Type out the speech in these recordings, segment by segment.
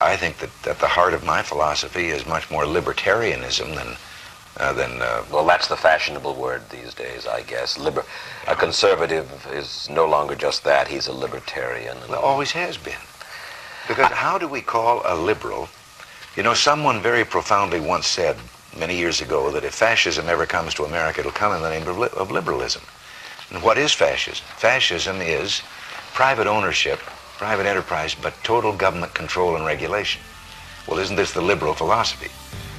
I think that at the heart of my philosophy is much more libertarianism than uh, than. Uh, well, that's the fashionable word these days, I guess. Liber- a conservative is no longer just that; he's a libertarian. Well, always has been. Because how do we call a liberal? You know, someone very profoundly once said many years ago that if fascism ever comes to America, it'll come in the name of, li- of liberalism. And what is fascism? Fascism is private ownership private enterprise, but total government control and regulation. Well, isn't this the liberal philosophy?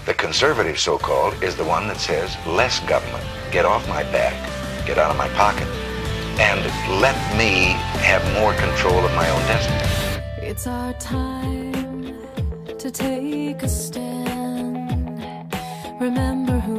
The conservative, so-called, is the one that says less government, get off my back, get out of my pocket, and let me have more control of my own destiny. It's our time to take a stand. Remember who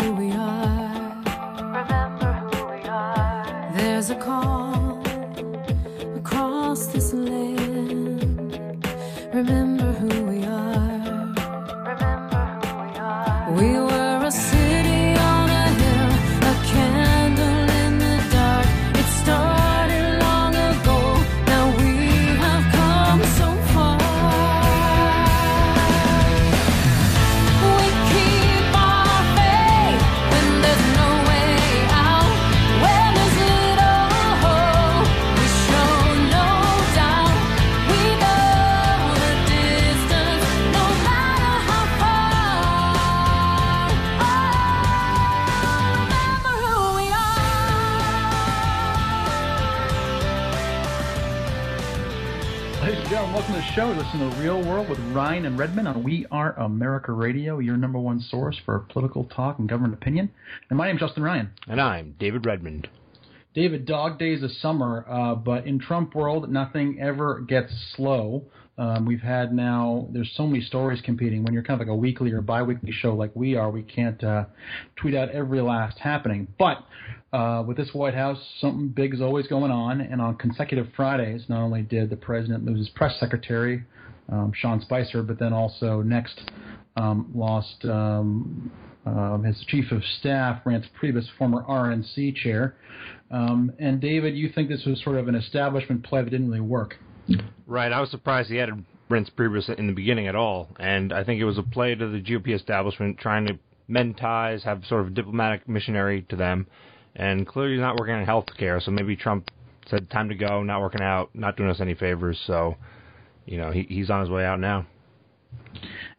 World with Ryan and Redmond on We Are America Radio, your number one source for political talk and government opinion. And my name's Justin Ryan. And I'm David Redmond. David, dog days of summer, uh, but in Trump world, nothing ever gets slow. Um, we've had now, there's so many stories competing. When you're kind of like a weekly or bi-weekly show like we are, we can't uh, tweet out every last happening. But uh, with this White House, something big is always going on. And on consecutive Fridays, not only did the president lose his press secretary, um, Sean Spicer, but then also next um, lost um, um, his chief of staff, Reince Priebus, former RNC chair. Um, and David, you think this was sort of an establishment play that didn't really work? Right. I was surprised he had Reince Priebus in the beginning at all, and I think it was a play to the GOP establishment trying to mend ties, have sort of diplomatic missionary to them, and clearly not working on health care. So maybe Trump said, "Time to go. Not working out. Not doing us any favors." So, you know, he, he's on his way out now.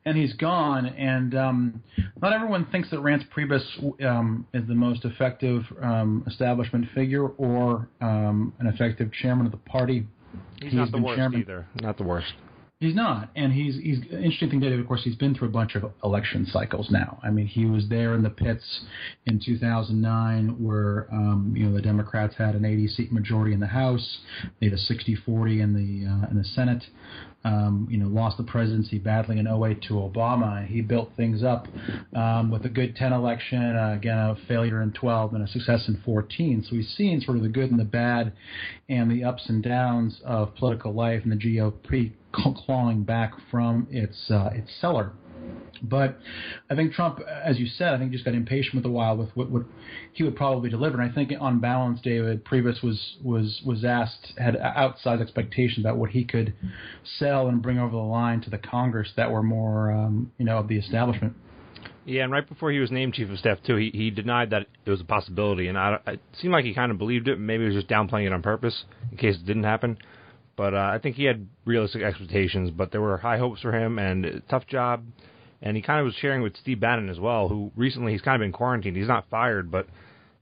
and he's gone. And um, not everyone thinks that Reince Priebus um, is the most effective um, establishment figure or um, an effective chairman of the party. He's, not the worst chairman- either. Not the worst. He's not, and he's he's interesting thing, David. Of course, he's been through a bunch of election cycles now. I mean, he was there in the pits in 2009, where um, you know the Democrats had an 80 seat majority in the House, they had a 60-40 in the uh, in the Senate. Um, you know, lost the presidency battling in 08 to Obama, and he built things up um, with a good 10 election, uh, again a failure in 12, and a success in 14. So we've seen sort of the good and the bad, and the ups and downs of political life and the GOP clawing back from its uh, its cellar. But I think Trump, as you said, I think just got impatient with a while with what, what he would probably deliver. And I think on balance, David Priebus was was was asked had outsized expectations about what he could sell and bring over the line to the Congress that were more um, you know of the establishment. Yeah, and right before he was named chief of staff too, he he denied that it was a possibility, and I, it seemed like he kind of believed it. Maybe he was just downplaying it on purpose in case it didn't happen. But uh, I think he had realistic expectations, but there were high hopes for him and a tough job. And he kind of was sharing with Steve Bannon as well, who recently he's kind of been quarantined. He's not fired, but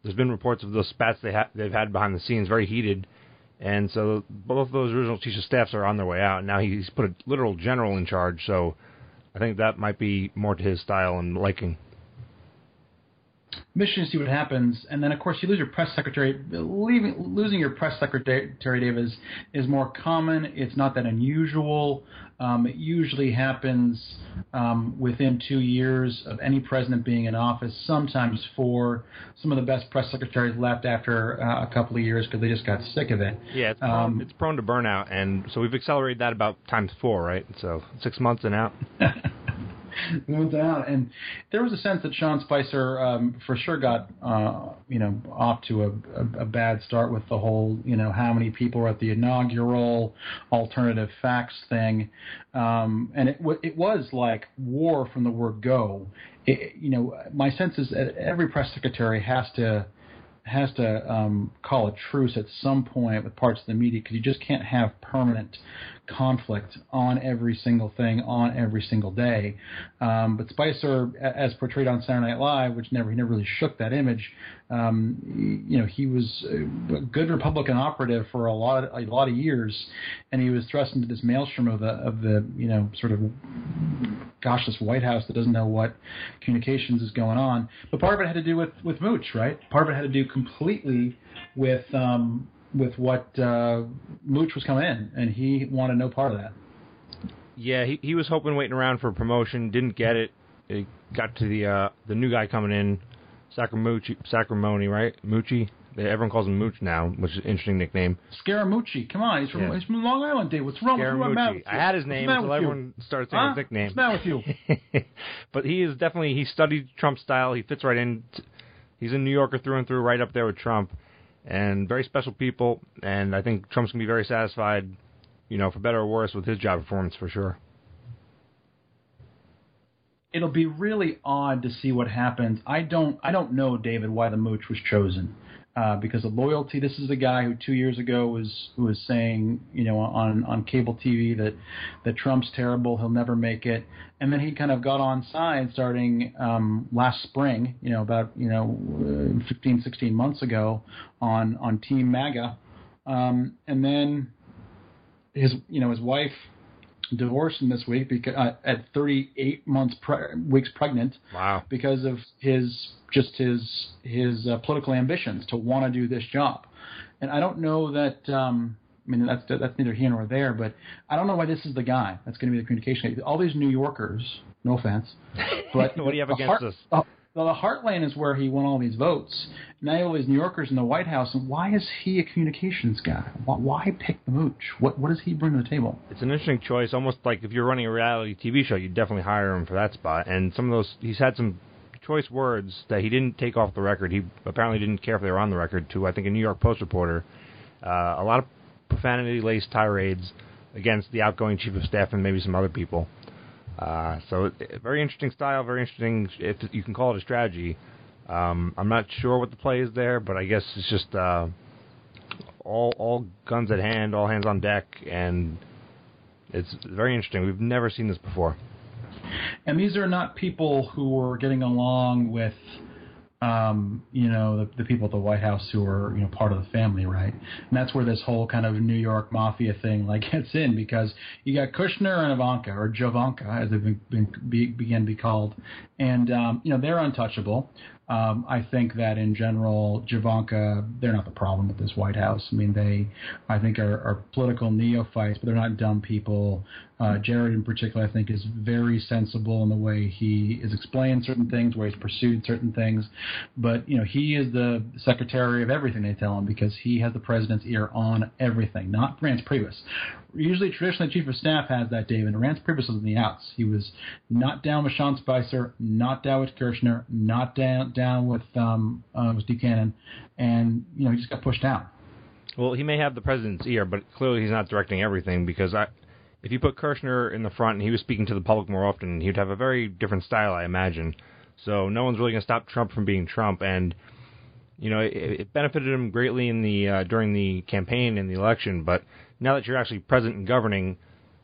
there's been reports of those spats they ha- they've had behind the scenes, very heated. And so both of those original of staffs are on their way out. Now he's put a literal general in charge, so I think that might be more to his style and liking. Mission to see what happens, and then of course you lose your press secretary. Leaving, losing your press secretary, Dave, is is more common. It's not that unusual. Um, it usually happens um, within two years of any president being in office. Sometimes four. Some of the best press secretaries left after uh, a couple of years because they just got sick of it. Yeah, it's prone, Um, it's prone to burnout, and so we've accelerated that about times four, right? So six months and out. down, and there was a sense that Sean Spicer, um, for sure, got uh, you know off to a, a, a bad start with the whole you know how many people were at the inaugural alternative facts thing, um, and it w- it was like war from the word go. It, you know, my sense is that every press secretary has to has to um, call a truce at some point with parts of the media because you just can't have permanent conflict on every single thing on every single day. Um, but Spicer, as portrayed on Saturday Night Live, which never he never really shook that image, um, you know, he was a good Republican operative for a lot of, a lot of years, and he was thrust into this maelstrom of the of the you know sort of gosh this White House that doesn't know what communications is going on. But part of it had to do with with Mooch, right? Part of it had to do completely with um, with what uh, Mooch was coming in, and he wanted no part of that. Yeah, he he was hoping, waiting around for a promotion, didn't get it. It got to the uh, the new guy coming in, Sacramucci, Sacramoni, right? Mucci. Everyone calls him Mooch now, which is an interesting nickname. Scaramucci, come on, he's from Yeah. he's from Long Island, Dave. What's wrong? Wrong with you? I had his name until with you? everyone started saying Huh? his nickname. What's matter with you? but he is definitely he studied Trump style. He fits right in. t- He's a New Yorker through and through, right up there with Trump, and very special people. And I think Trump's gonna be very satisfied, you know, for better or worse, with his job performance for sure. It'll be really odd to see what happens. I don't I don't know, David, why the mooch was chosen. Uh, because of loyalty, this is a guy who two years ago was who was saying, you know, on on cable TV that that Trump's terrible, he'll never make it, and then he kind of got on side starting um, last spring, you know, about you know, uh, 15, 16 months ago, on on Team MAGA, um, and then his you know his wife divorced him this week because uh, at 38 months pre- weeks pregnant Wow. because of his just his his uh, political ambitions to want to do this job. And I don't know that. Um, I mean, that's that's neither here nor there, but I don't know why this is the guy that's going to be the communication. All these New Yorkers, no offense, but What do you have against heart, us? Well, the heartland is where he won all these votes. Now you have all these New Yorkers in the White House, and why is he a communications guy? Why, pick the mooch? What what does he bring to the table? It's an interesting choice. Almost like if you're running a reality TV show, you'd definitely hire him for that spot. And some of those, he's had some choice words that he didn't take off the record. He apparently didn't care if they were on the record. To I think a New York Post reporter, uh, a lot of profanity-laced tirades against the outgoing chief of staff and maybe some other people. Uh, so very interesting style, very interesting. If you can call it a strategy. Um, I'm not sure what the play is there, but I guess it's just uh, all all guns at hand, all hands on deck, and it's very interesting. We've never seen this before. And these are not people who were getting along with, um, you know, the, the people at the White House who are, you know, part of the family, right? And that's where this whole kind of New York mafia thing like gets in because you got Kushner and Ivanka, or Javanka, as they've been, been be, began to be called, and um, you know they're untouchable. Um, I think that in general, Javanka, they're not the problem with this White House. I mean, they, I think, are, are political neophytes, but they're not dumb people. Uh, Jared, in particular, I think, is very sensible in the way he is explained certain things, where he's pursued certain things. But you know, he is the secretary of everything they tell him because he has the president's ear on everything, not Reince Priebus. Usually, traditionally, chief of staff has that, David. Reince Priebus was in the outs. He was not down with Sean Spicer, not down with Kirshner, not down down with um, uh, with Buchanan, and you know he just got pushed down. Well, he may have the president's ear, but clearly he's not directing everything because I, if you put Kirshner in the front and he was speaking to the public more often, he'd have a very different style, I imagine. So no one's really going to stop Trump from being Trump, and you know it, it benefited him greatly in the uh, during the campaign and the election. But now that you're actually present and governing,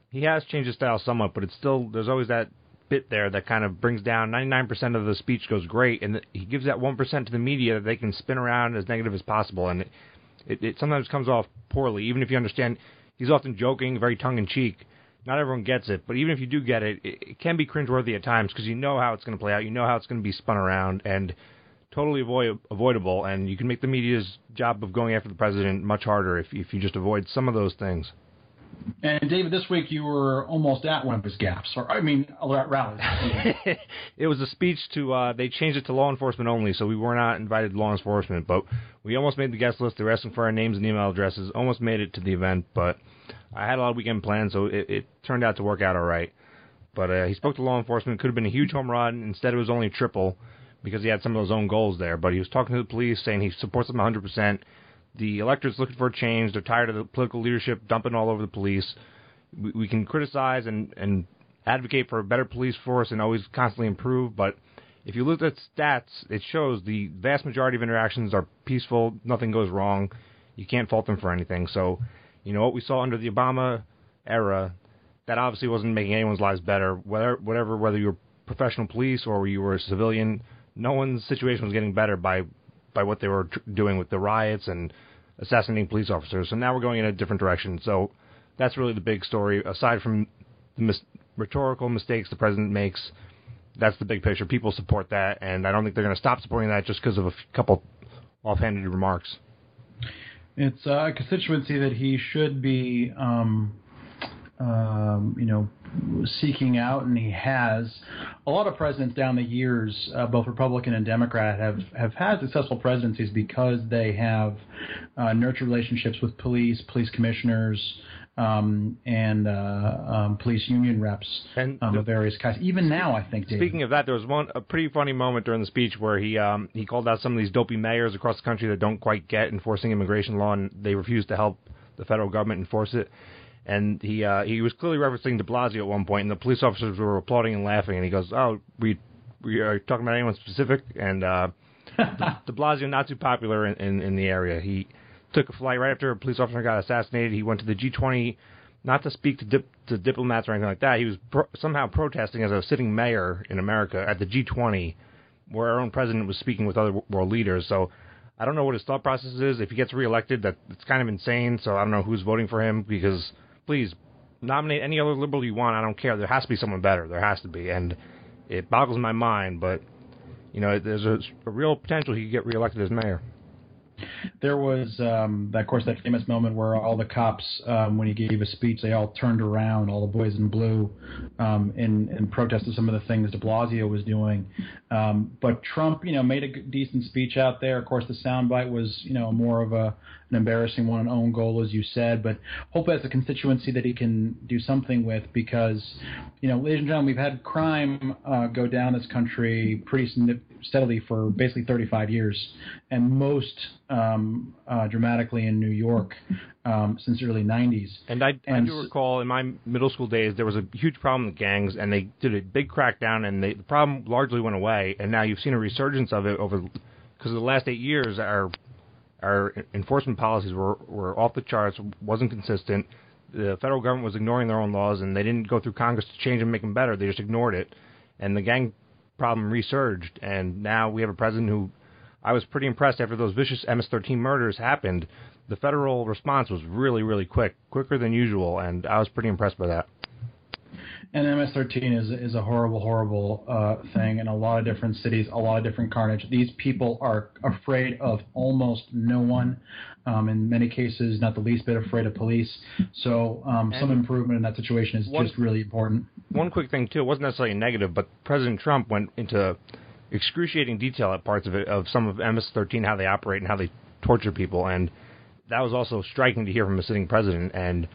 he has changed his style somewhat, but it's still there's always that bit there that kind of brings down 99% of the speech goes great, and he gives that 1% to the media that they can spin around as negative as possible, and it, it, it sometimes comes off poorly, even if you understand he's often joking, very tongue in cheek. Not everyone gets it, but even if you do get it, it, it can be cringeworthy at times because you know how it's going to play out, you know how it's going to be spun around, and totally avoid, avoidable. And you can make the media's job of going after the president much harder if if you just avoid some of those things. And David, this week you were almost at one of his gaps, or I mean, rallies. it was a speech to uh they changed it to law enforcement only, so we were not invited to law enforcement, but we almost made the guest list. They were asking for our names and email addresses, almost made it to the event, but I had a lot of weekend plans, so it, it turned out to work out all right. But uh, he spoke to law enforcement. Could have been a huge home run. Instead, it was only a triple because he had some of his own goals there. But he was talking to the police, saying he supports them 100%. The electorate's looking for a change. They're tired of the political leadership dumping all over the police. We, we can criticize and, and advocate for a better police force and always constantly improve, but if you look at stats, it shows the vast majority of interactions are peaceful. Nothing goes wrong. You can't fault them for anything. So, you know what we saw under the Obama era, that obviously wasn't making anyone's lives better. Whether whatever whether you were professional police or you were a civilian, no one's situation was getting better by by what they were doing with the riots and assassinating police officers. So now we're going in a different direction. So that's really the big story. Aside from the mis- rhetorical mistakes the president makes, that's the big picture. People support that, and I don't think they're going to stop supporting that just because of a f- couple offhanded remarks. It's a constituency that he should be, um, um, you know, seeking out, and he has. A lot of presidents down the years, uh, both Republican and Democrat, have have had successful presidencies because they have uh, nurtured relationships with police, police commissioners, um, and uh, um, police union reps And um, the- of various kinds. Even now, I think. David, Speaking of that, there was one a pretty funny moment during the speech where he um, he called out some of these dopey mayors across the country that don't quite get enforcing immigration law, and they refuse to help the federal government enforce it. And he uh, he was clearly referencing De Blasio at one point, and the police officers were applauding and laughing. And he goes, "Oh, we we are talking about anyone specific?" And uh, De, Blasio not too popular in, in in the area. He took a flight right after a police officer got assassinated. He went to the G20 not to speak to, dip, to diplomats or anything like that. He was pro- somehow protesting as a sitting mayor in America at the G20, where our own president was speaking with other world leaders. So I don't know what his thought process is. If he gets reelected, that it's kind of insane. So I don't know who's voting for him because please nominate any other liberal you want. I don't care. There has to be someone better. There has to be, and it boggles my mind. But you know, there's a, a real potential he could get reelected as mayor. there was, um, that, of course, that famous moment where all the cops, um, when he gave a speech, they all turned around, all the boys in blue, um, in, in protest of some of the things De Blasio was doing. Um, but Trump, you know, made a decent speech out there. Of course, the soundbite was, you know, more of a an embarrassing one, an own goal, as you said. But hope as a constituency that he can do something with because, you know, ladies and gentlemen, we've had crime uh, go down this country pretty snip- steadily for basically 35 years, and most um, uh, dramatically in New York um, since the early 90s. And I, I do recall in my middle school days there was a huge problem with gangs, and they did a big crackdown, and they, the problem largely went away. And now you've seen a resurgence of it over because the last eight years, our our enforcement policies were were off the charts, wasn't consistent. The federal government was ignoring their own laws, and they didn't go through Congress to change and make them better. They just ignored it, and the gang problem resurged. And now we have a president who I was pretty impressed after those vicious MS-13 murders happened. The federal response was really, really quick, quicker than usual, and I was pretty impressed by that. And MS-13 is is a horrible, horrible uh, thing in a lot of different cities, a lot of different carnage. These people are afraid of almost no one. Um, in many cases, not the least bit afraid of police. So um, some improvement in that situation is one- just really important. One quick thing too, it wasn't necessarily negative, but President Trump went into excruciating detail at parts of it of some of MS-13, how they operate and how they torture people, and that was also striking to hear from a sitting president. And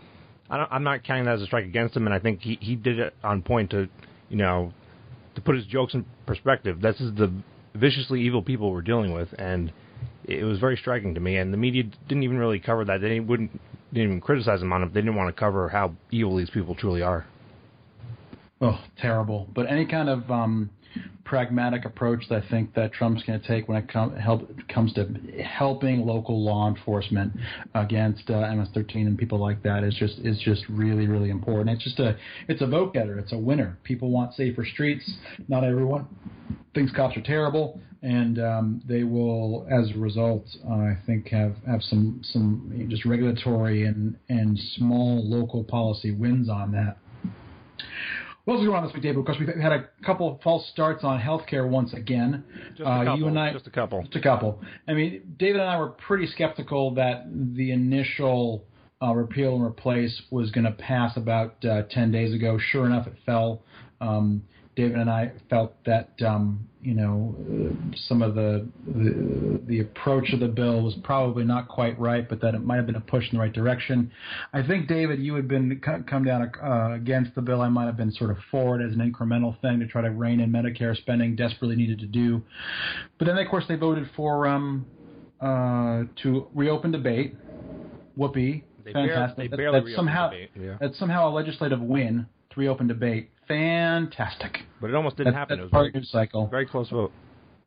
I I'm not counting that as a strike against him, and I think he he did it on point to, you know, to put his jokes in perspective. This is the viciously evil people we're dealing with, and it was very striking to me. And the media didn't even really cover that. They wouldn't didn't even criticize him on it. They didn't want to cover how evil these people truly are. Oh, terrible. But any kind of um, pragmatic approach that I think that Trump's going to take when it com- help, comes to helping local law enforcement against uh, MS-13 and people like that is just is just really really important. It's just a it's a vote getter. It's a winner. People want safer streets. Not everyone thinks cops are terrible, and um, they will, as a result, uh, I think have have some some just regulatory and and small local policy wins on that. What else is going on this week, David? Of course, we've had a couple of false starts on healthcare once again. Just a Uh, you and I, just a couple. just a couple. I mean, David and I were pretty skeptical that the initial uh, repeal and replace was going to pass about uh, 10 days ago. Sure enough, it fell. Um, David and I felt that um, you know uh, some of the, the the approach of the bill was probably not quite right, but that it might have been a push in the right direction. I think David, you had been come down uh, against the bill. I might have been sort of for it as an incremental thing to try to rein in Medicare spending, desperately needed to do. But then, of course, they voted for um, uh, to reopen debate. Whoopee, They barely- fantastic. they That- barely that's reopened somehow debate, yeah. that's somehow a legislative win to reopen debate. Fantastic. But it almost didn't That's, happen. that's it was part very, of the news cycle. very close vote.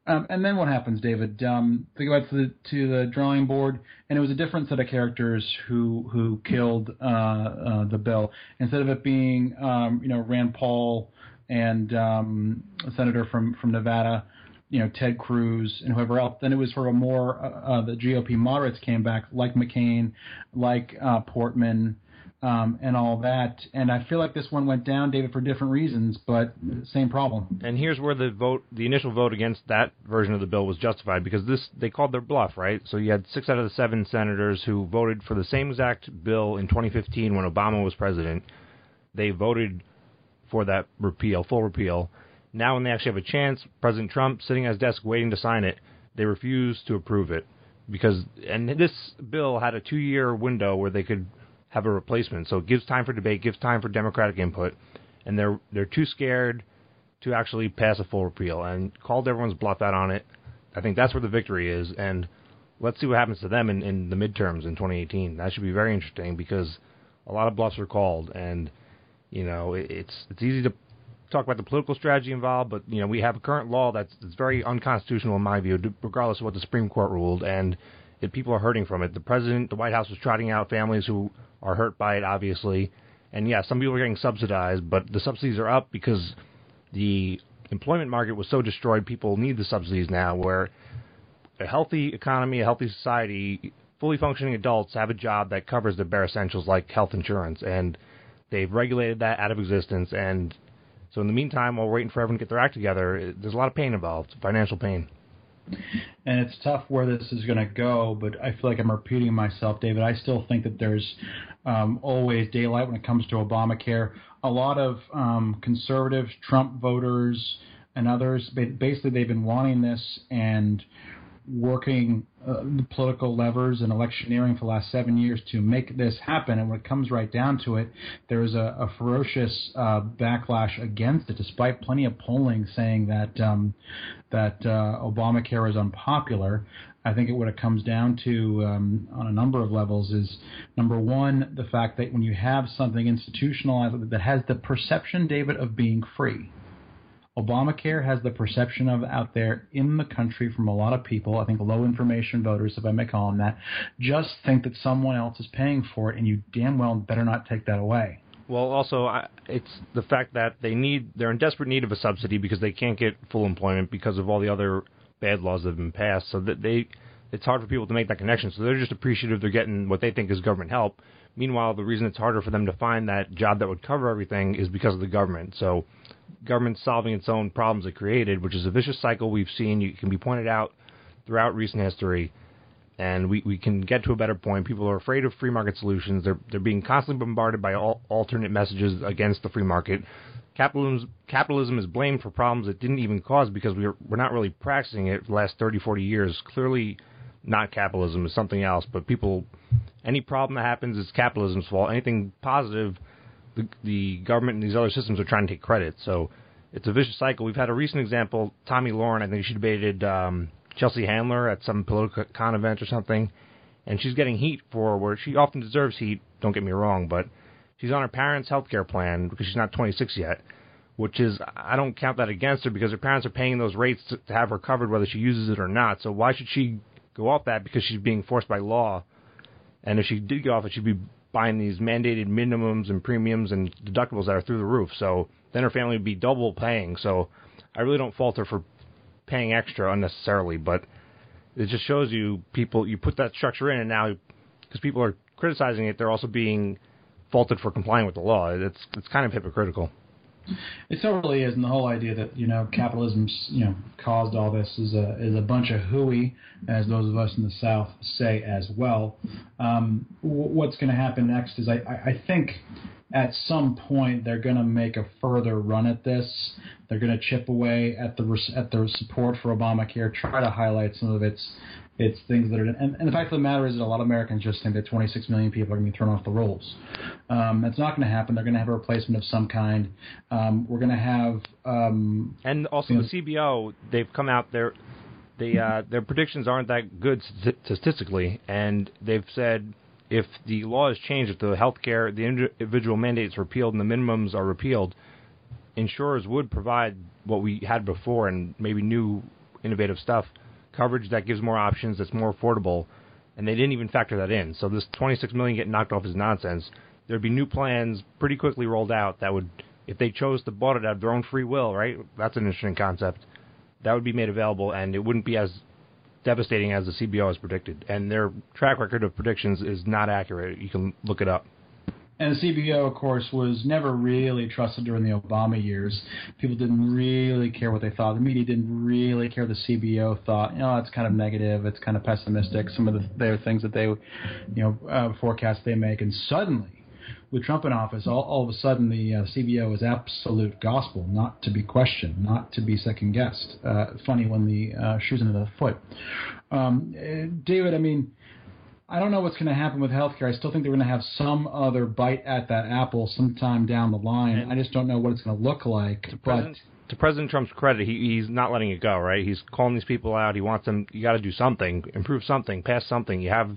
Um, and then what happens, David? Um, they go out to the to the drawing board, and it was a different set of characters who who killed uh, uh, the bill. Instead of it being um, you know Rand Paul and um, a senator from from Nevada, you know Ted Cruz and whoever else, then it was sort of more uh, uh, the GOP moderates came back, like McCain, like uh, Portman. Um, and all that, and I feel like this one went down, David, for different reasons, but same problem. And here's where the vote, the initial vote against that version of the bill was justified because this they called their bluff, right? So you had six out of the seven senators who voted for the same exact bill in 2015 when Obama was president. They voted for that repeal, full repeal. Now, when they actually have a chance, President Trump sitting at his desk waiting to sign it, they refuse to approve it because and this bill had a two-year window where they could have a replacement. So it gives time for debate, gives time for Democratic input, and they're they're too scared to actually pass a full repeal and called everyone's bluff out on it. I think that's where the victory is, and let's see what happens to them in, in the midterms in 2018. That should be very interesting because a lot of bluffs are called, and you know it, it's it's easy to talk about the political strategy involved, but you know we have a current law that's, that's very unconstitutional in my view, regardless of what the Supreme Court ruled, and it, people are hurting from it. The president, the White House was trotting out families who are hurt by it, obviously, and yeah, some people are getting subsidized, but the subsidies are up because the employment market was so destroyed. People need the subsidies now, where a healthy economy, a healthy society, fully functioning adults have a job that covers the bare essentials like health insurance, and they've regulated that out of existence. And so, in the meantime, while waiting for everyone to get their act together, there's a lot of pain involved, financial pain. And it's tough where this is going to go. But I feel like I'm repeating myself, David. I still think that there's um, always daylight when it comes to Obamacare. A lot of um, conservatives, Trump voters, and others, ba- basically, they've been wanting this and working uh, the political levers and electioneering for the last seven years to make this happen. And when it comes right down to it, there is a, a ferocious uh, backlash against it, despite plenty of polling saying that um, that uh, Obamacare is unpopular. I think it, what it comes down to um, on a number of levels is number one, the fact that when you have something institutionalized that has the perception, David, of being free. Obamacare has the perception of out there in the country from a lot of people, I think low information voters, if I may call them that, just think that someone else is paying for it, and you damn well better not take that away. Well, also, I, it's the fact that they need they're in desperate need of a subsidy because they can't get full employment because of all the other bad laws that have been passed. So that they it's hard for people to make that connection. So they're just appreciative they're getting what they think is government help. Meanwhile, the reason it's harder for them to find that job that would cover everything is because of the government. So government solving its own problems it created, which is a vicious cycle we've seen. You can be pointed out throughout recent history and we, we can get to a better point. People are afraid of free market solutions. They're they're being constantly bombarded by all, alternate messages against the free market. Capitalism capitalism is blamed for problems it didn't even cause because we're we're not really practicing it for the last 30, 40 years. Clearly, not capitalism is something else. But people, any problem that happens is capitalism's fault. Anything positive, the the government and these other systems are trying to take credit. So it's a vicious cycle. We've had a recent example. Tomi Lahren, I think she debated. Um, Chelsea Handler at some Politicon event or something, and she's getting heat for where she often deserves heat. Don't get me wrong, but she's on her parents' health care plan because she's not 26 yet, which is I don't count that against her because her parents are paying those rates to, to have her covered whether she uses it or not. So why should she go off that because she's being forced by law? And if she did go off it, she'd be buying these mandated minimums and premiums and deductibles that are through the roof. So then her family would be double paying. So I really don't fault her for paying extra unnecessarily, but it just shows you people you put that structure in, and now because people are criticizing it, they're also being faulted for complying with the law. It's it's kind of hypocritical. It totally is, and the whole idea that you know capitalism's you know caused all this is a is a bunch of hooey, as those of us in the South say as well. Um, w- what's going to happen next is I, I, I think at some point they're going to make a further run at this. They're going to chip away at the at the support for Obamacare, try to highlight some of its its things that are. And, and the fact of the matter is that a lot of Americans just think that 26 million people are going to be thrown off the rolls. Um, that's not going to happen. They're going to have a replacement of some kind. Um, we're going to have. Um, And also the CBO, they've come out their they uh, their predictions aren't that good statistically, and they've said if the law is changed, if the healthcare the individual mandates repealed and the minimums are repealed, insurers would provide what we had before and maybe new innovative stuff, coverage that gives more options, that's more affordable, and they didn't even factor that in. So this 26 million getting knocked off is nonsense. There'd be new plans pretty quickly rolled out that would, if they chose to bought it out of their own free will, right? That's an interesting concept. That would be made available, and it wouldn't be as devastating as the CBO has predicted. And their track record of predictions is not accurate. You can look it up. And the CBO, of course, was never really trusted during the Obama years. People didn't really care what they thought. The media didn't really care. The CBO thought, you know, it's kind of negative. It's kind of pessimistic. Some of the their things that they, you know, uh, forecasts they make, and suddenly, with Trump in office, all, all of a sudden the uh, CBO is absolute gospel, not to be questioned, not to be second guessed. Uh, funny when the uh, shoes into the foot. Um, uh, David, I mean. I don't know what's going to happen with healthcare. I still think they're going to have some other bite at that apple sometime down the line. And- I just don't know what it's going to look like. To But President, to President Trump's credit, he, he's not letting it go. Right? He's calling these people out. He wants them. You got to do something, improve something, pass something. You have.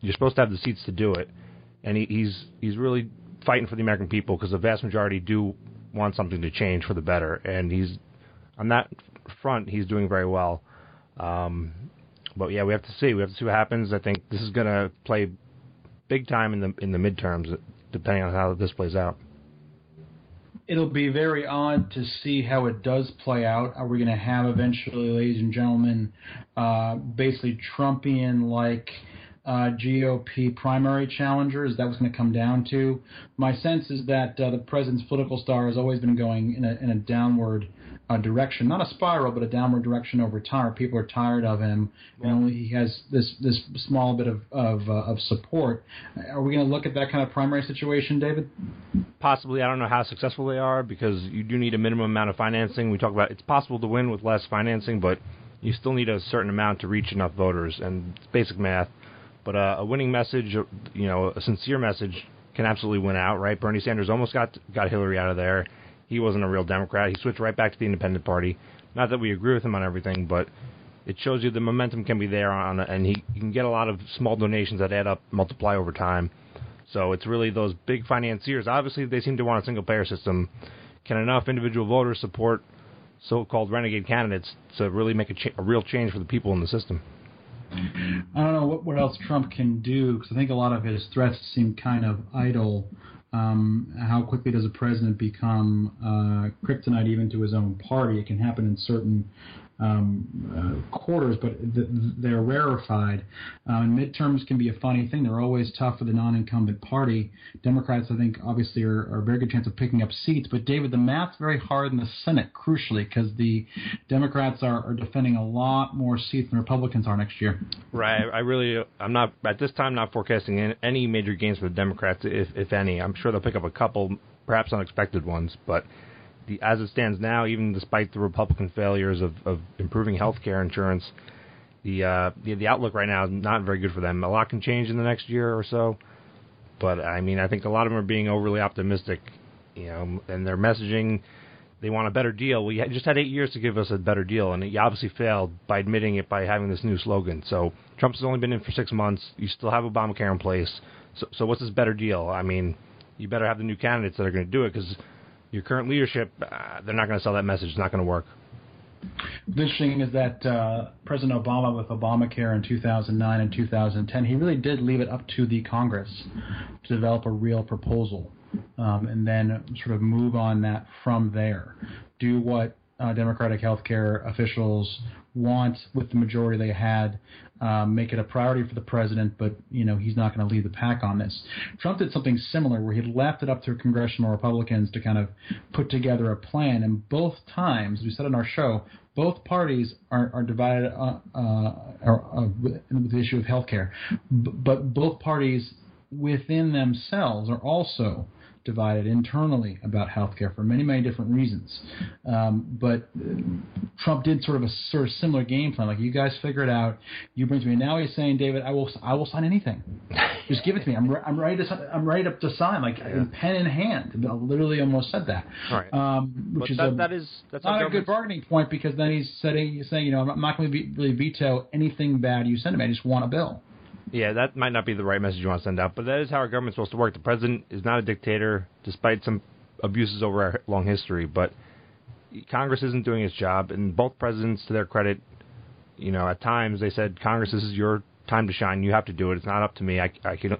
You're supposed to have the seats to do it, and he, he's he's really fighting for the American people because the vast majority do want something to change for the better, and he's on that front. He's doing very well. Um, but yeah, we have to see. We have to see what happens. I think this is going to play big time in the in the midterms, depending on how this plays out. it'll be very odd to see how it does play out. Are we going to have eventually, ladies and gentlemen, uh, basically Trumpian like uh, GOP primary challenger? Is that what's going to come down to? My sense is that uh, the president's political star has always been going in a, in a downward uh, direction, not a spiral, but a downward direction over time. People are tired of him, and only he has this this small bit of of, uh, of support. Are we going to look at that kind of primary situation, David? Possibly, I don't know how successful they are because you do need a minimum amount of financing. We talk about it's possible to win with less financing, but you still need a certain amount to reach enough voters, and it's basic math. But uh, a winning message, you know, a sincere message can absolutely win out, right? Bernie Sanders almost got got Hillary out of there. He wasn't a real Democrat. He switched right back to the Independent Party. Not that we agree with him on everything, but it shows you the momentum can be there on, and he, he can get a lot of small donations that add up, multiply over time. So it's really those big financiers. Obviously, they seem to want a single payer system. Can enough individual voters support so-called renegade candidates to really make a, cha- a real change for the people in the system? I don't know what, what else Trump can do because I think a lot of his threats seem kind of idle. Um, how quickly does a president become uh, kryptonite even to his own party? It can happen in certain um, uh, quarters, but th- they're rarefied. Um, midterms can be a funny thing. They're always tough for the non-incumbent party. Democrats, I think, obviously are, are a very good chance of picking up seats. But David, the math's very hard in the Senate, crucially, because the Democrats are, are defending a lot more seats than Republicans are next year. Right. I really, I'm not at this time not forecasting any major gains for the Democrats, if if any. I'm sure they'll pick up a couple, perhaps unexpected ones, but the as it stands now, even despite the Republican failures of, of improving health care insurance, the, uh, the the outlook right now is not very good for them. A lot can change in the next year or so, but I mean, I think a lot of them are being overly optimistic, you know, and their messaging. They want a better deal. We just had eight years to give us a better deal, and he obviously failed by admitting it by having this new slogan. So Trump's only been in for six months. You still have Obamacare in place. So, so what's this better deal? I mean, you better have the new candidates that are going to do it because your current leadership, uh, they're not going to sell that message. It's not going to work. Interesting is that uh, President Obama, with Obamacare in 2009 and 2010, he really did leave it up to the Congress to develop a real proposal um, and then sort of move on that from there. Do what uh, Democratic healthcare officials want, with the majority they had, um, make it a priority for the president, but you know he's not going to lead the pack on this. Trump did something similar where he left it up to congressional Republicans to kind of put together a plan, and both times we said on our show, both parties are, are divided uh, uh, uh, with the issue of healthcare, B- but both parties within themselves are also divided internally about healthcare for many, many different reasons. Um, but Trump did sort of a sort of similar game plan. Like you guys figure it out. You bring it to me. Now he's saying, David, I will, I will sign anything. Just give it to me. I'm, re- I'm ready to, I'm ready to, to sign, like pen in hand. I literally almost said that. Right. Um, which But is that, a, that is that's not a good bargaining point because then he's saying, he's saying, you know, I'm not going to really veto anything bad you send to me. I just want a bill. Yeah, that might not be the right message you want to send out, but that is how our government's supposed to work. The president is not a dictator, despite some abuses over our long history. But Congress isn't doing its job, and both presidents, to their credit, you know, at times they said, "Congress, this is your time to shine. You have to do it. It's not up to me. I, I can,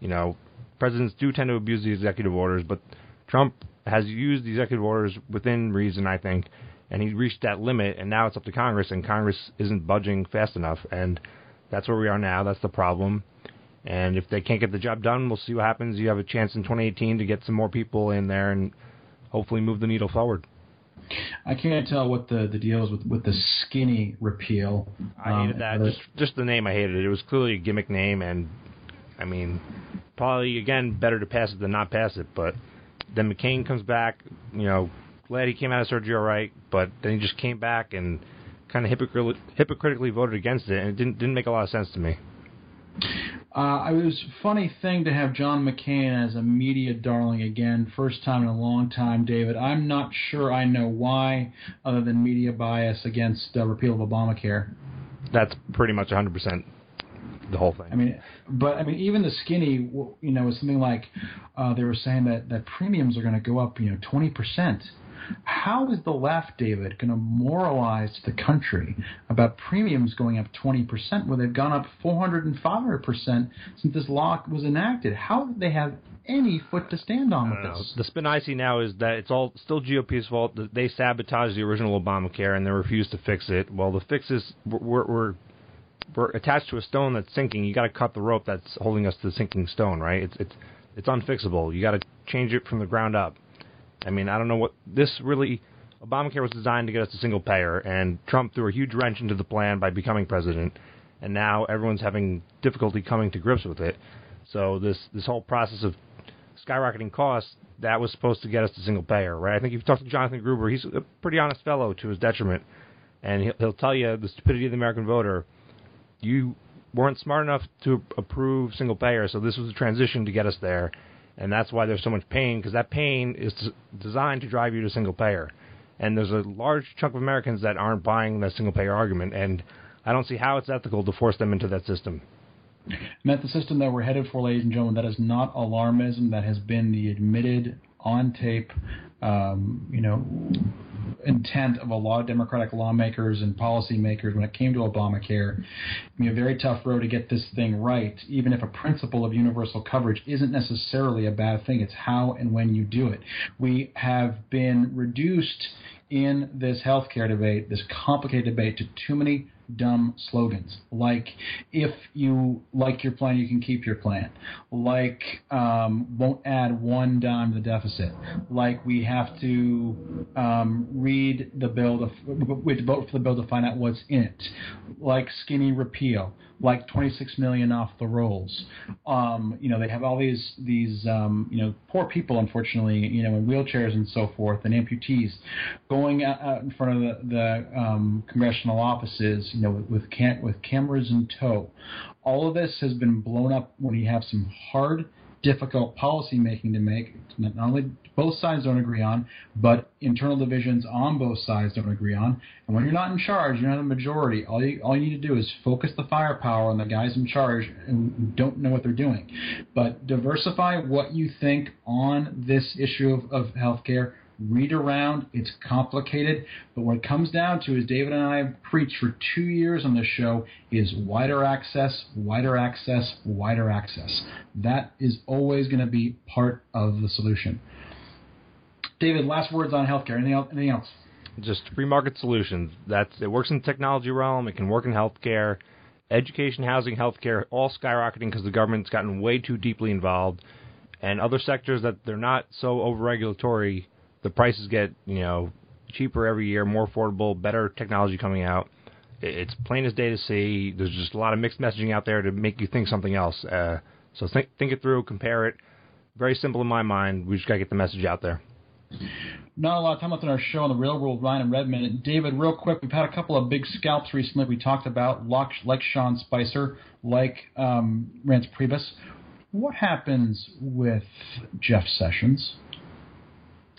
you know, presidents do tend to abuse the executive orders, but Trump has used the executive orders within reason, I think, and he reached that limit, and now it's up to Congress, and Congress isn't budging fast enough, and that's where we are now. That's the problem. And if they can't get the job done, we'll see what happens. You have a chance in 2018 to get some more people in there and hopefully move the needle forward. I can't tell what the, the deal is with, with the skinny repeal. I hated Um, that. Just just the name, I hated it. It was clearly a gimmick name, and I mean, probably again better to pass it than not pass it. But then McCain comes back. You know, glad he came out of surgery all right, but then he just came back and kind of hypocrit- hypocritically voted against it, and it didn't didn't make a lot of sense to me. Uh, it was a funny thing to have John McCain as a media darling again, first time in a long time, David. I'm not sure I know why, other than media bias against uh, repeal of Obamacare. That's pretty much 100% the whole thing. I mean, but I mean, even the skinny, you know, is something like uh, they were saying that that premiums are going to go up, you know, twenty percent. How is the left, David, going to moralize to the country about premiums going up 20% when they've gone up 405% since this law was enacted? How do they have any foot to stand on with this? The spin I see now is that it's all still GOP's fault. that They sabotaged the original Obamacare and they refused to fix it. Well, the fixes we're, we're we're attached to a stone that's sinking. You got to cut the rope that's holding us to the sinking stone, right? It's it's it's unfixable. You got to change it from the ground up. I mean, I don't know what this really. Obamacare was designed to get us a single payer, and Trump threw a huge wrench into the plan by becoming president, and now everyone's having difficulty coming to grips with it. So this this whole process of skyrocketing costs that was supposed to get us to single payer, right? I think if you talk to Jonathan Gruber, he's a pretty honest fellow to his detriment, and he'll, he'll tell you the stupidity of the American voter. You weren't smart enough to approve single payer, so this was a transition to get us there, and that's why there's so much pain because that pain is designed to drive you to single payer, and there's a large chunk of Americans that aren't buying the single payer argument, and I don't see how it's ethical to force them into that system. That's the system that we're headed for, ladies and gentlemen. That is not alarmism. That has been the admitted on tape, um, you know, intent of a lot of Democratic lawmakers and policymakers when it came to Obamacare. It'd be a very tough road to get this thing right, even if a principle of universal coverage isn't necessarily a bad thing. It's how and when you do it. We have been reduced in this healthcare debate, this complicated debate, to too many dumb slogans. Like if you like your plan you can keep your plan. Like um, won't add one dime to the deficit. Like we have to um, read the bill to, we have to vote for the bill to find out what's in it. Like skinny repeal. Like 26 million off the rolls. Um, you know they have all these these um, you know poor people unfortunately you know in wheelchairs and so forth and amputees going out, in front of the, the um, congressional offices you know, with with, with cameras in tow. All of this has been blown up when you have some hard, difficult policy making to make. Not only both sides don't agree on, but internal divisions on both sides don't agree on. And when you're not in charge, you're not a majority. All you all you need to do is focus the firepower on the guys in charge and don't know what they're doing. But diversify what you think on this issue of, of healthcare read around. It's complicated, but what it comes down to, is David and I have preached for two years on this show, is wider access, wider access, wider access. That is always going to be part of the solution. David, last words on healthcare. Anything else? Anything else? just free market solutions. That's it works in the technology realm. It can work in healthcare, education, housing, healthcare, all skyrocketing because the government's gotten way too deeply involved. And other sectors that they're not so over regulatory, the prices get you know cheaper every year, more affordable, better technology coming out. It's plain as day to see. There's just a lot of mixed messaging out there to make you think something else. Uh, so think think it through, compare it. Very simple in my mind. We just gotta get the message out there. Not a lot of time left in our show on the real world, Ryan and Redmond. David, real quick, we've had a couple of big scalps recently. We talked about like, like Sean Spicer, like um, Reince Priebus. What happens with Jeff Sessions?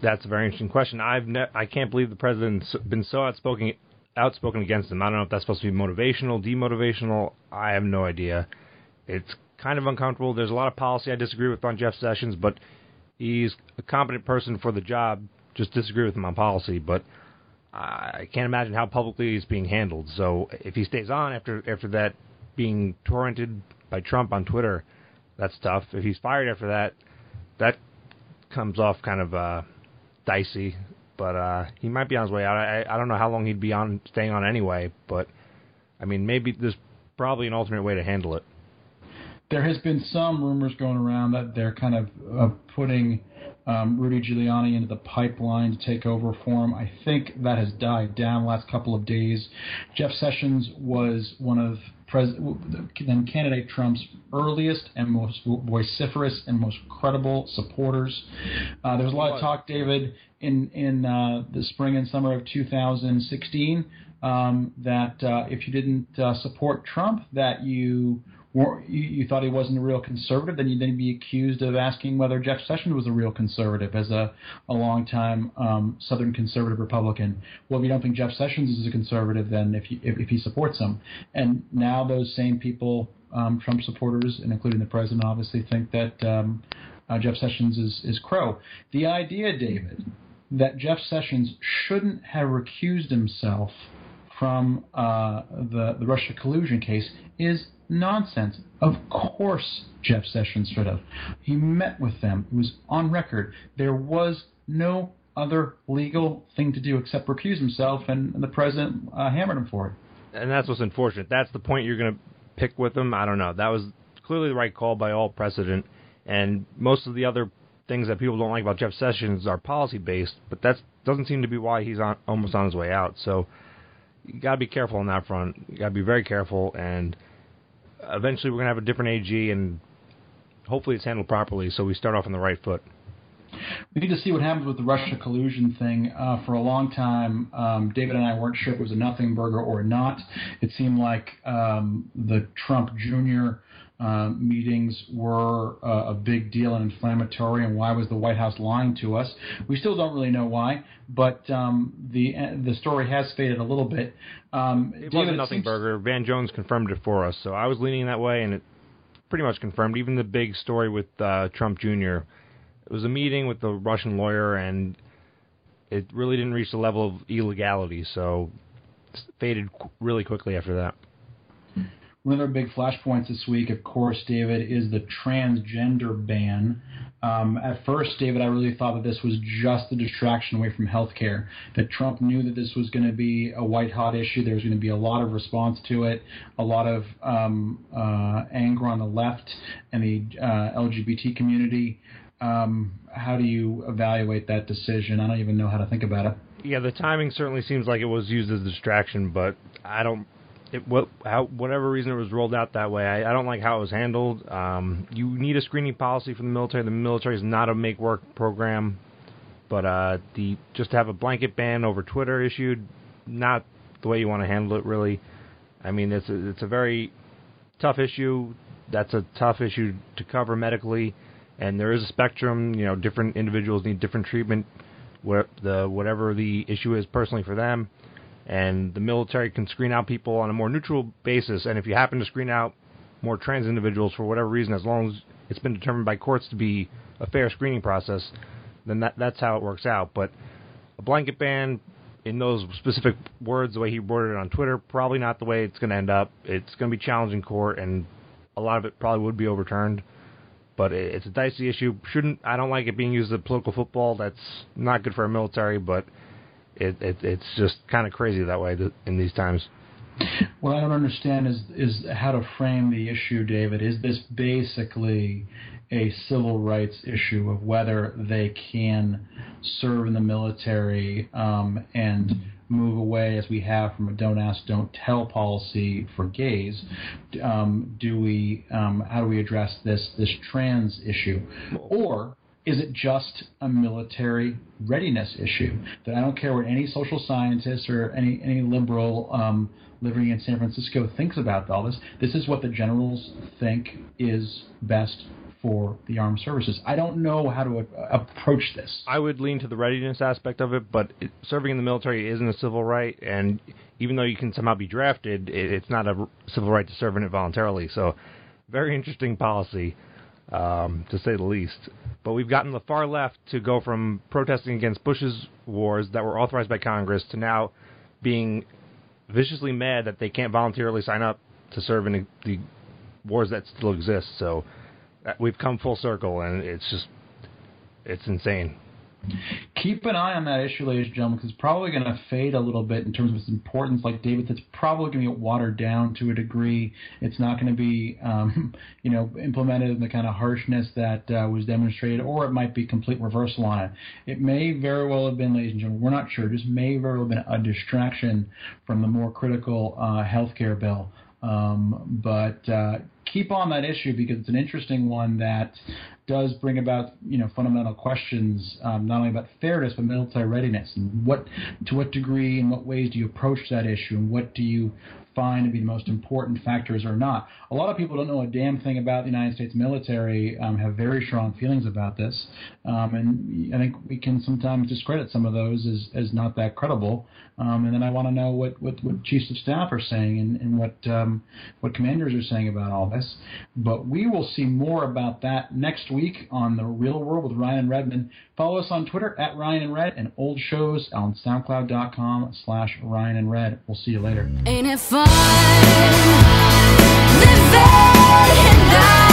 That's a very interesting question. I've ne- I can't believe the president's been so outspoken outspoken against him. I don't know if that's supposed to be motivational, demotivational. I have no idea. It's kind of uncomfortable. There's a lot of policy I disagree with on Jeff Sessions, but he's a competent person for the job. Just disagree with him on policy, but I can't imagine how publicly he's being handled. So if he stays on after after that being torrented by Trump on Twitter, that's tough. If he's fired after that, that comes off kind of uh, dicey. But uh, he might be on his way out. I, I don't know how long he'd be on staying on anyway. But I mean, maybe there's probably an alternate way to handle it. There has been some rumors going around that they're kind of uh, putting um, Rudy Giuliani into the pipeline to take over for him. I think that has died down the last couple of days. Jeff Sessions was one of then candidate Trump's earliest and most vociferous and most credible supporters. Uh, there was a lot of talk, David, in in uh, the spring and summer of 2016 um, that uh, if you didn't uh, support Trump, that you you, thought he wasn't a real conservative, then you'd then be accused of asking whether Jeff Sessions was a real conservative as a, a longtime um, Southern conservative Republican. Well, if you don't think Jeff Sessions is a conservative, then if, you, if, if he supports him. And now those same people, um, Trump supporters, and including the president, obviously think that um, uh, Jeff Sessions is, is crow. The idea, David, that Jeff Sessions shouldn't have recused himself from uh, the the Russia collusion case is nonsense. Of course, Jeff Sessions should have. He met with them. It was on record. There was no other legal thing to do except recuse himself, and the president uh, hammered him for it. And that's what's unfortunate. That's the point you're going to pick with him. I don't know. That was clearly the right call by all precedent. And most of the other things that people don't like about Jeff Sessions are policy based, but that doesn't seem to be why he's on almost on his way out. So you got to be careful on that front. You got to be very careful, and eventually we're gonna have a different AG, and hopefully it's handled properly, so we start off on the right foot. We need to see what happens with the Russia collusion thing. Uh, for a long time, um, David and I weren't sure if it was a nothing burger or not. It seemed like um, the Trump Jr. Uh, meetings were uh, a big deal and inflammatory, and why was the White House lying to us? We still don't really know why, but um, the the story has faded a little bit. Um, It David, was a nothing seems- burger. Van Jones confirmed it for us, so I was leaning that way, and it pretty much confirmed. Even the big story with uh, Trump Jr. It was a meeting with the Russian lawyer, and it really didn't reach the level of illegality, so it faded qu- really quickly after that. One of their big flashpoints this week, of course, David, is the transgender ban. Um, at first, David, I really thought that this was just a distraction away from healthcare. That Trump knew that this was going to be a white hot issue. There was going to be a lot of response to it, a lot of um, uh, anger on the left and the uh, LGBT community. Um, how do you evaluate that decision? I don't even know how to think about it. Yeah, the timing certainly seems like it was used as a distraction, but I don't. It, what, how, whatever reason it was rolled out that way, I, I don't like how it was handled. Um, you need a screening policy for the military. The military is not a make work program, but uh, the just to have a blanket ban over Twitter issued, not the way you want to handle it. Really, I mean it's a, it's a very tough issue. That's a tough issue to cover medically, and there is a spectrum. You know, different individuals need different treatment. Where the whatever the issue is personally for them, and the military can screen out people on a more neutral basis. And if you happen to screen out more trans individuals for whatever reason, as long as it's been determined by courts to be a fair screening process, then that that's how it works out. But a blanket ban in those specific words, the way he worded it on Twitter, probably not the way it's going to end up. It's going to be challenged in court, and a lot of it probably would be overturned. But it- it's a dicey issue. Shouldn't I don't like it being used as political football. That's not good for our military. But it, it it's just kind of crazy that way in these times. What I don't understand is is how to frame the issue, David. Is this basically a civil rights issue of whether they can serve in the military um, and move away, as we have from a "don't ask, don't tell" policy for gays? Um, do we? Um, how do we address this this trans issue, or is it just a military readiness issue? That I don't care what any social scientist or any any liberal um, living in San Francisco thinks about all this. This is what the generals think is best for the armed services. I don't know how to uh, approach this. I would lean to the readiness aspect of it, but it, serving in the military isn't a civil right, and even though you can somehow be drafted, it, it's not a civil right to serve in it voluntarily. So, very interesting policy, um, to say the least. But we've gotten the far left to go from protesting against Bush's wars that were authorized by Congress to now being viciously mad that they can't voluntarily sign up to serve in the, wars that still exist. So uh, we've come full circle, and it's just it's insane. Keep an eye on that issue, ladies and gentlemen, because it's probably going to fade a little bit in terms of its importance. Like David said, it's probably going to get watered down to a degree. It's not going to be, um, you know, implemented in the kind of harshness that uh, was demonstrated, or it might be complete reversal on it. It may very well have been, ladies and gentlemen, we're not sure. Just may very well have been a distraction from the more critical uh, health care bill. Um, but uh, keep on that issue because it's an interesting one that does bring about you know fundamental questions um, not only about fairness but military readiness. And what to what degree and what ways do you approach that issue? And what do you find to be the most important factors or not. A lot of people don't know a damn thing about the United States military, um, have very strong feelings about this, um, and I think we can sometimes discredit some of those as, as not that credible. Um, and then I want to know what, what, what chiefs of staff are saying and, and what um, what commanders are saying about all this. But we will see more about that next week on the Real World with Ryan and Redmond. Follow us on Twitter at Ryan and Red and old shows on SoundCloud.com slash Ryan and Red. We'll see you later. Ain't it fun living in and